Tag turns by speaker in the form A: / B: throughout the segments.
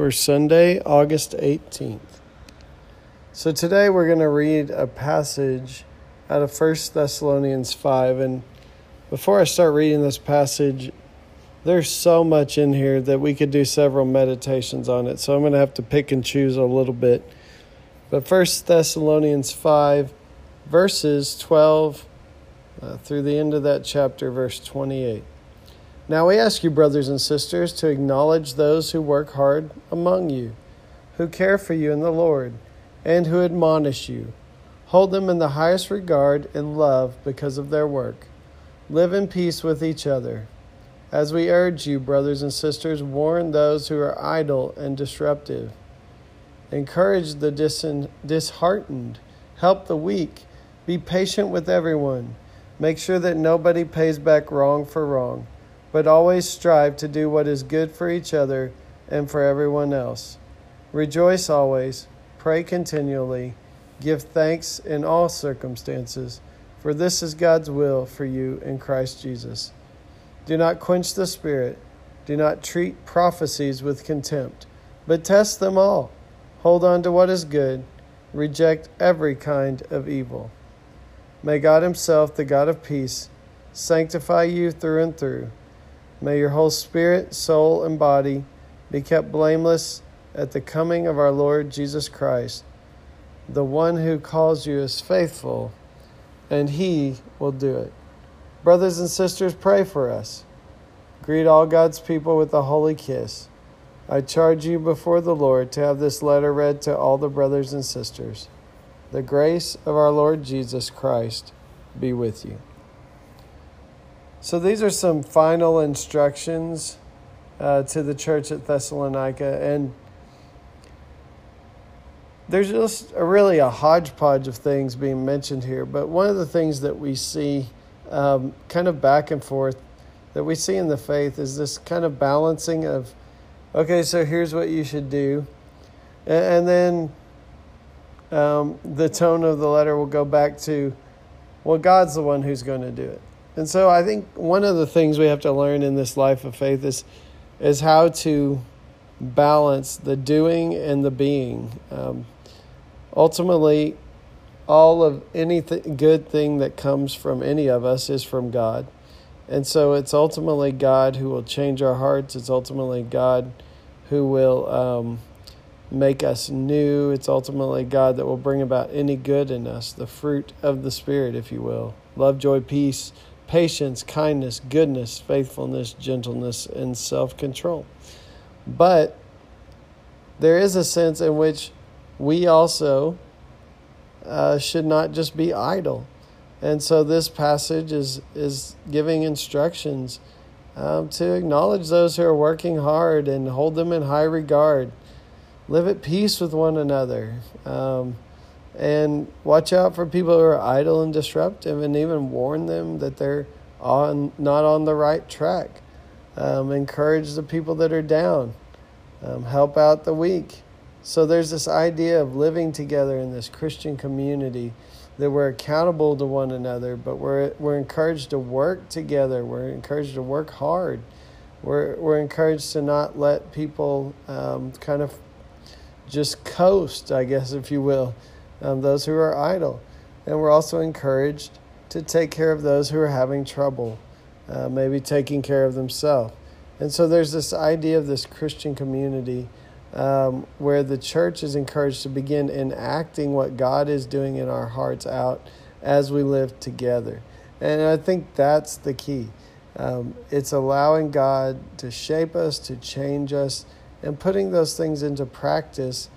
A: for Sunday, August 18th. So today we're going to read a passage out of 1 Thessalonians 5. And before I start reading this passage, there's so much in here that we could do several meditations on it. So I'm going to have to pick and choose a little bit. But 1 Thessalonians 5, verses 12 uh, through the end of that chapter, verse 28. Now we ask you, brothers and sisters, to acknowledge those who work hard among you, who care for you in the Lord, and who admonish you. Hold them in the highest regard and love because of their work. Live in peace with each other. As we urge you, brothers and sisters, warn those who are idle and disruptive. Encourage the dis- disheartened. Help the weak. Be patient with everyone. Make sure that nobody pays back wrong for wrong but always strive to do what is good for each other and for everyone else. Rejoice always, pray continually, give thanks in all circumstances, for this is God's will for you in Christ Jesus. Do not quench the Spirit, do not treat prophecies with contempt, but test them all. Hold on to what is good, reject every kind of evil. May God Himself, the God of peace, sanctify you through and through May your whole spirit, soul, and body be kept blameless at the coming of our Lord Jesus Christ. The one who calls you is faithful, and he will do it. Brothers and sisters, pray for us. Greet all God's people with a holy kiss. I charge you before the Lord to have this letter read to all the brothers and sisters. The grace of our Lord Jesus Christ be with you. So these are some final instructions uh, to the church at Thessalonica, and there's just a really a hodgepodge of things being mentioned here. But one of the things that we see, um, kind of back and forth, that we see in the faith is this kind of balancing of, okay, so here's what you should do, and, and then um, the tone of the letter will go back to, well, God's the one who's going to do it. And so I think one of the things we have to learn in this life of faith is is how to balance the doing and the being. Um, ultimately, all of any good thing that comes from any of us is from God. And so it's ultimately God who will change our hearts. It's ultimately God who will um, make us new. It's ultimately God that will bring about any good in us, the fruit of the Spirit, if you will love, joy, peace patience, kindness, goodness, faithfulness, gentleness, and self control. But there is a sense in which we also uh, should not just be idle. And so this passage is, is giving instructions um, to acknowledge those who are working hard and hold them in high regard. Live at peace with one another. Um, and watch out for people who are idle and disruptive and even warn them that they're on not on the right track. Um, encourage the people that are down. Um, help out the weak. So there's this idea of living together in this christian community that we're accountable to one another but we're, we're encouraged to work together. We're encouraged to work hard. We're, we're encouraged to not let people um, kind of just coast i guess if you will um, those who are idle. And we're also encouraged to take care of those who are having trouble, uh, maybe taking care of themselves. And so there's this idea of this Christian community um, where the church is encouraged to begin enacting what God is doing in our hearts out as we live together. And I think that's the key. Um, it's allowing God to shape us, to change us, and putting those things into practice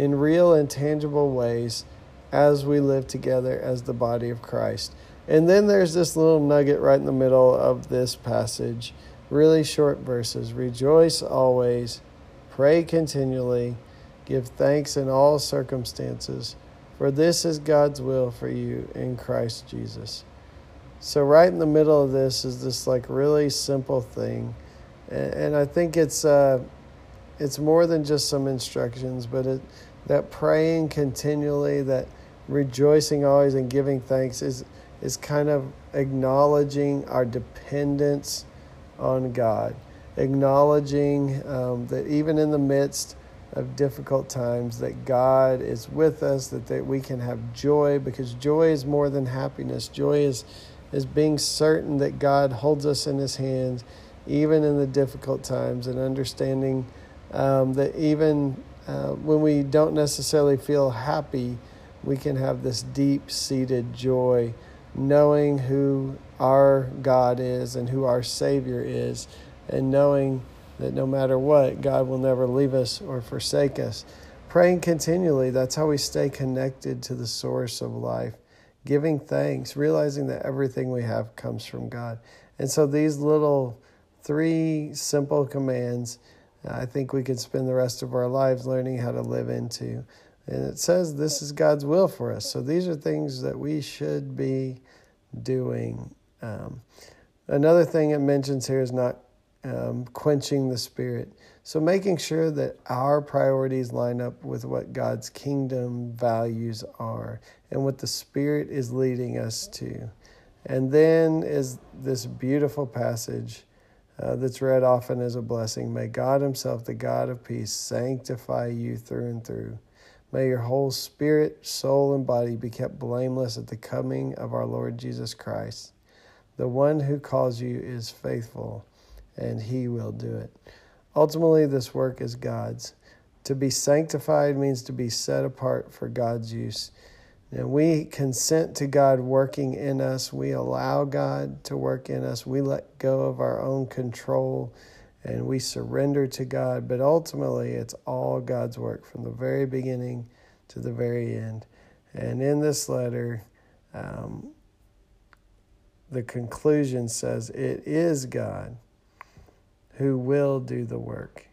A: in real and tangible ways as we live together as the body of Christ. And then there's this little nugget right in the middle of this passage, really short verses. Rejoice always, pray continually, Give thanks in all circumstances, for this is God's will for you in Christ Jesus. So, right in the middle of this is this like really simple thing. And, I think it's, uh, it's more than just some instructions, but it, that praying continually, that rejoicing always and giving thanks is, is kind of acknowledging our dependence on God, acknowledging um, that even in the midst of difficult times, that God is with us, that, that we can have joy, because joy is more than happiness. Joy is, is being certain that God holds us in His hands, even in the difficult times, and understanding um, that even uh, when we don't necessarily feel happy, we can have this deep seated joy knowing who our God is and who our Savior is, and knowing that no matter what, God will never leave us or forsake us. Praying continually, that's how we stay connected to the source of life. Giving thanks, realizing that everything we have comes from God. And so these little three simple commands, I think we could spend the rest of our lives learning how to live into. And it says this is God's will for us. So these are things that we should be doing. Um, another thing it mentions here is not um, quenching the spirit. So making sure that our priorities line up with what God's kingdom values are and what the Spirit is leading us to. And then is this beautiful passage uh, that's read often as a blessing. May God Himself, the God of peace, sanctify you through and through. May your whole spirit, soul, and body be kept blameless at the coming of our Lord Jesus Christ. The one who calls you is faithful, and he will do it. Ultimately, this work is God's. To be sanctified means to be set apart for God's use. And we consent to God working in us. We allow God to work in us. We let go of our own control and we surrender to God. But ultimately, it's all God's work from the very beginning to the very end. And in this letter, um, the conclusion says it is God who will do the work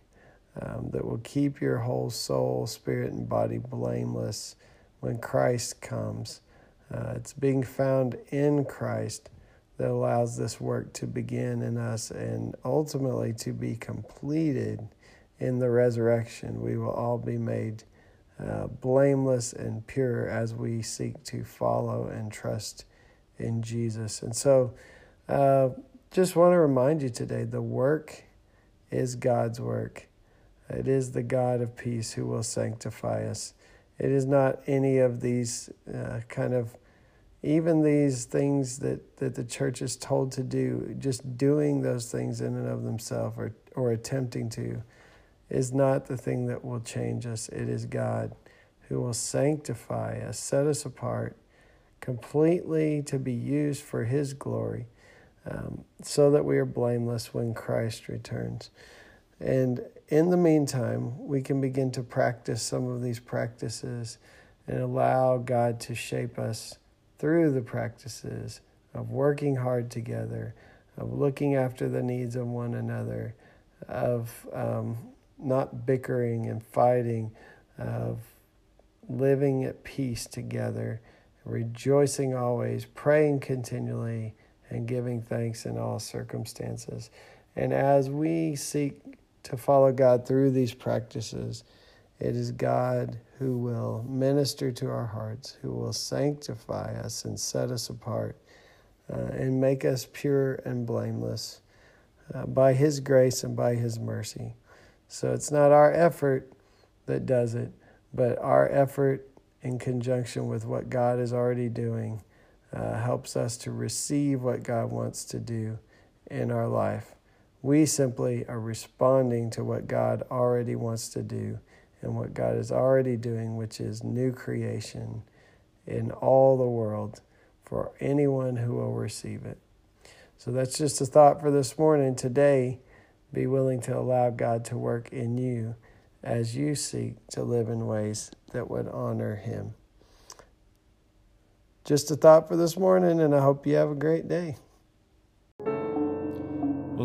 A: um, that will keep your whole soul, spirit, and body blameless when Christ comes. Uh, it's being found in Christ that allows this work to begin in us and ultimately to be completed in the resurrection. We will all be made uh, blameless and pure as we seek to follow and trust in Jesus. And so, uh, just want to remind you today the work is God's work. It is the God of peace who will sanctify us. It is not any of these uh, kind of even these things that, that the church is told to do, just doing those things in and of themselves or, or attempting to, is not the thing that will change us. It is God who will sanctify us, set us apart completely to be used for His glory, um, so that we are blameless when Christ returns. And in the meantime, we can begin to practice some of these practices and allow God to shape us through the practices of working hard together, of looking after the needs of one another, of um, not bickering and fighting, of living at peace together, rejoicing always, praying continually, and giving thanks in all circumstances. And as we seek to follow God through these practices, it is God who will minister to our hearts, who will sanctify us and set us apart uh, and make us pure and blameless uh, by His grace and by His mercy. So it's not our effort that does it, but our effort in conjunction with what God is already doing uh, helps us to receive what God wants to do in our life. We simply are responding to what God already wants to do and what God is already doing, which is new creation in all the world for anyone who will receive it. So that's just a thought for this morning. Today, be willing to allow God to work in you as you seek to live in ways that would honor Him. Just a thought for this morning, and I hope you have a great day.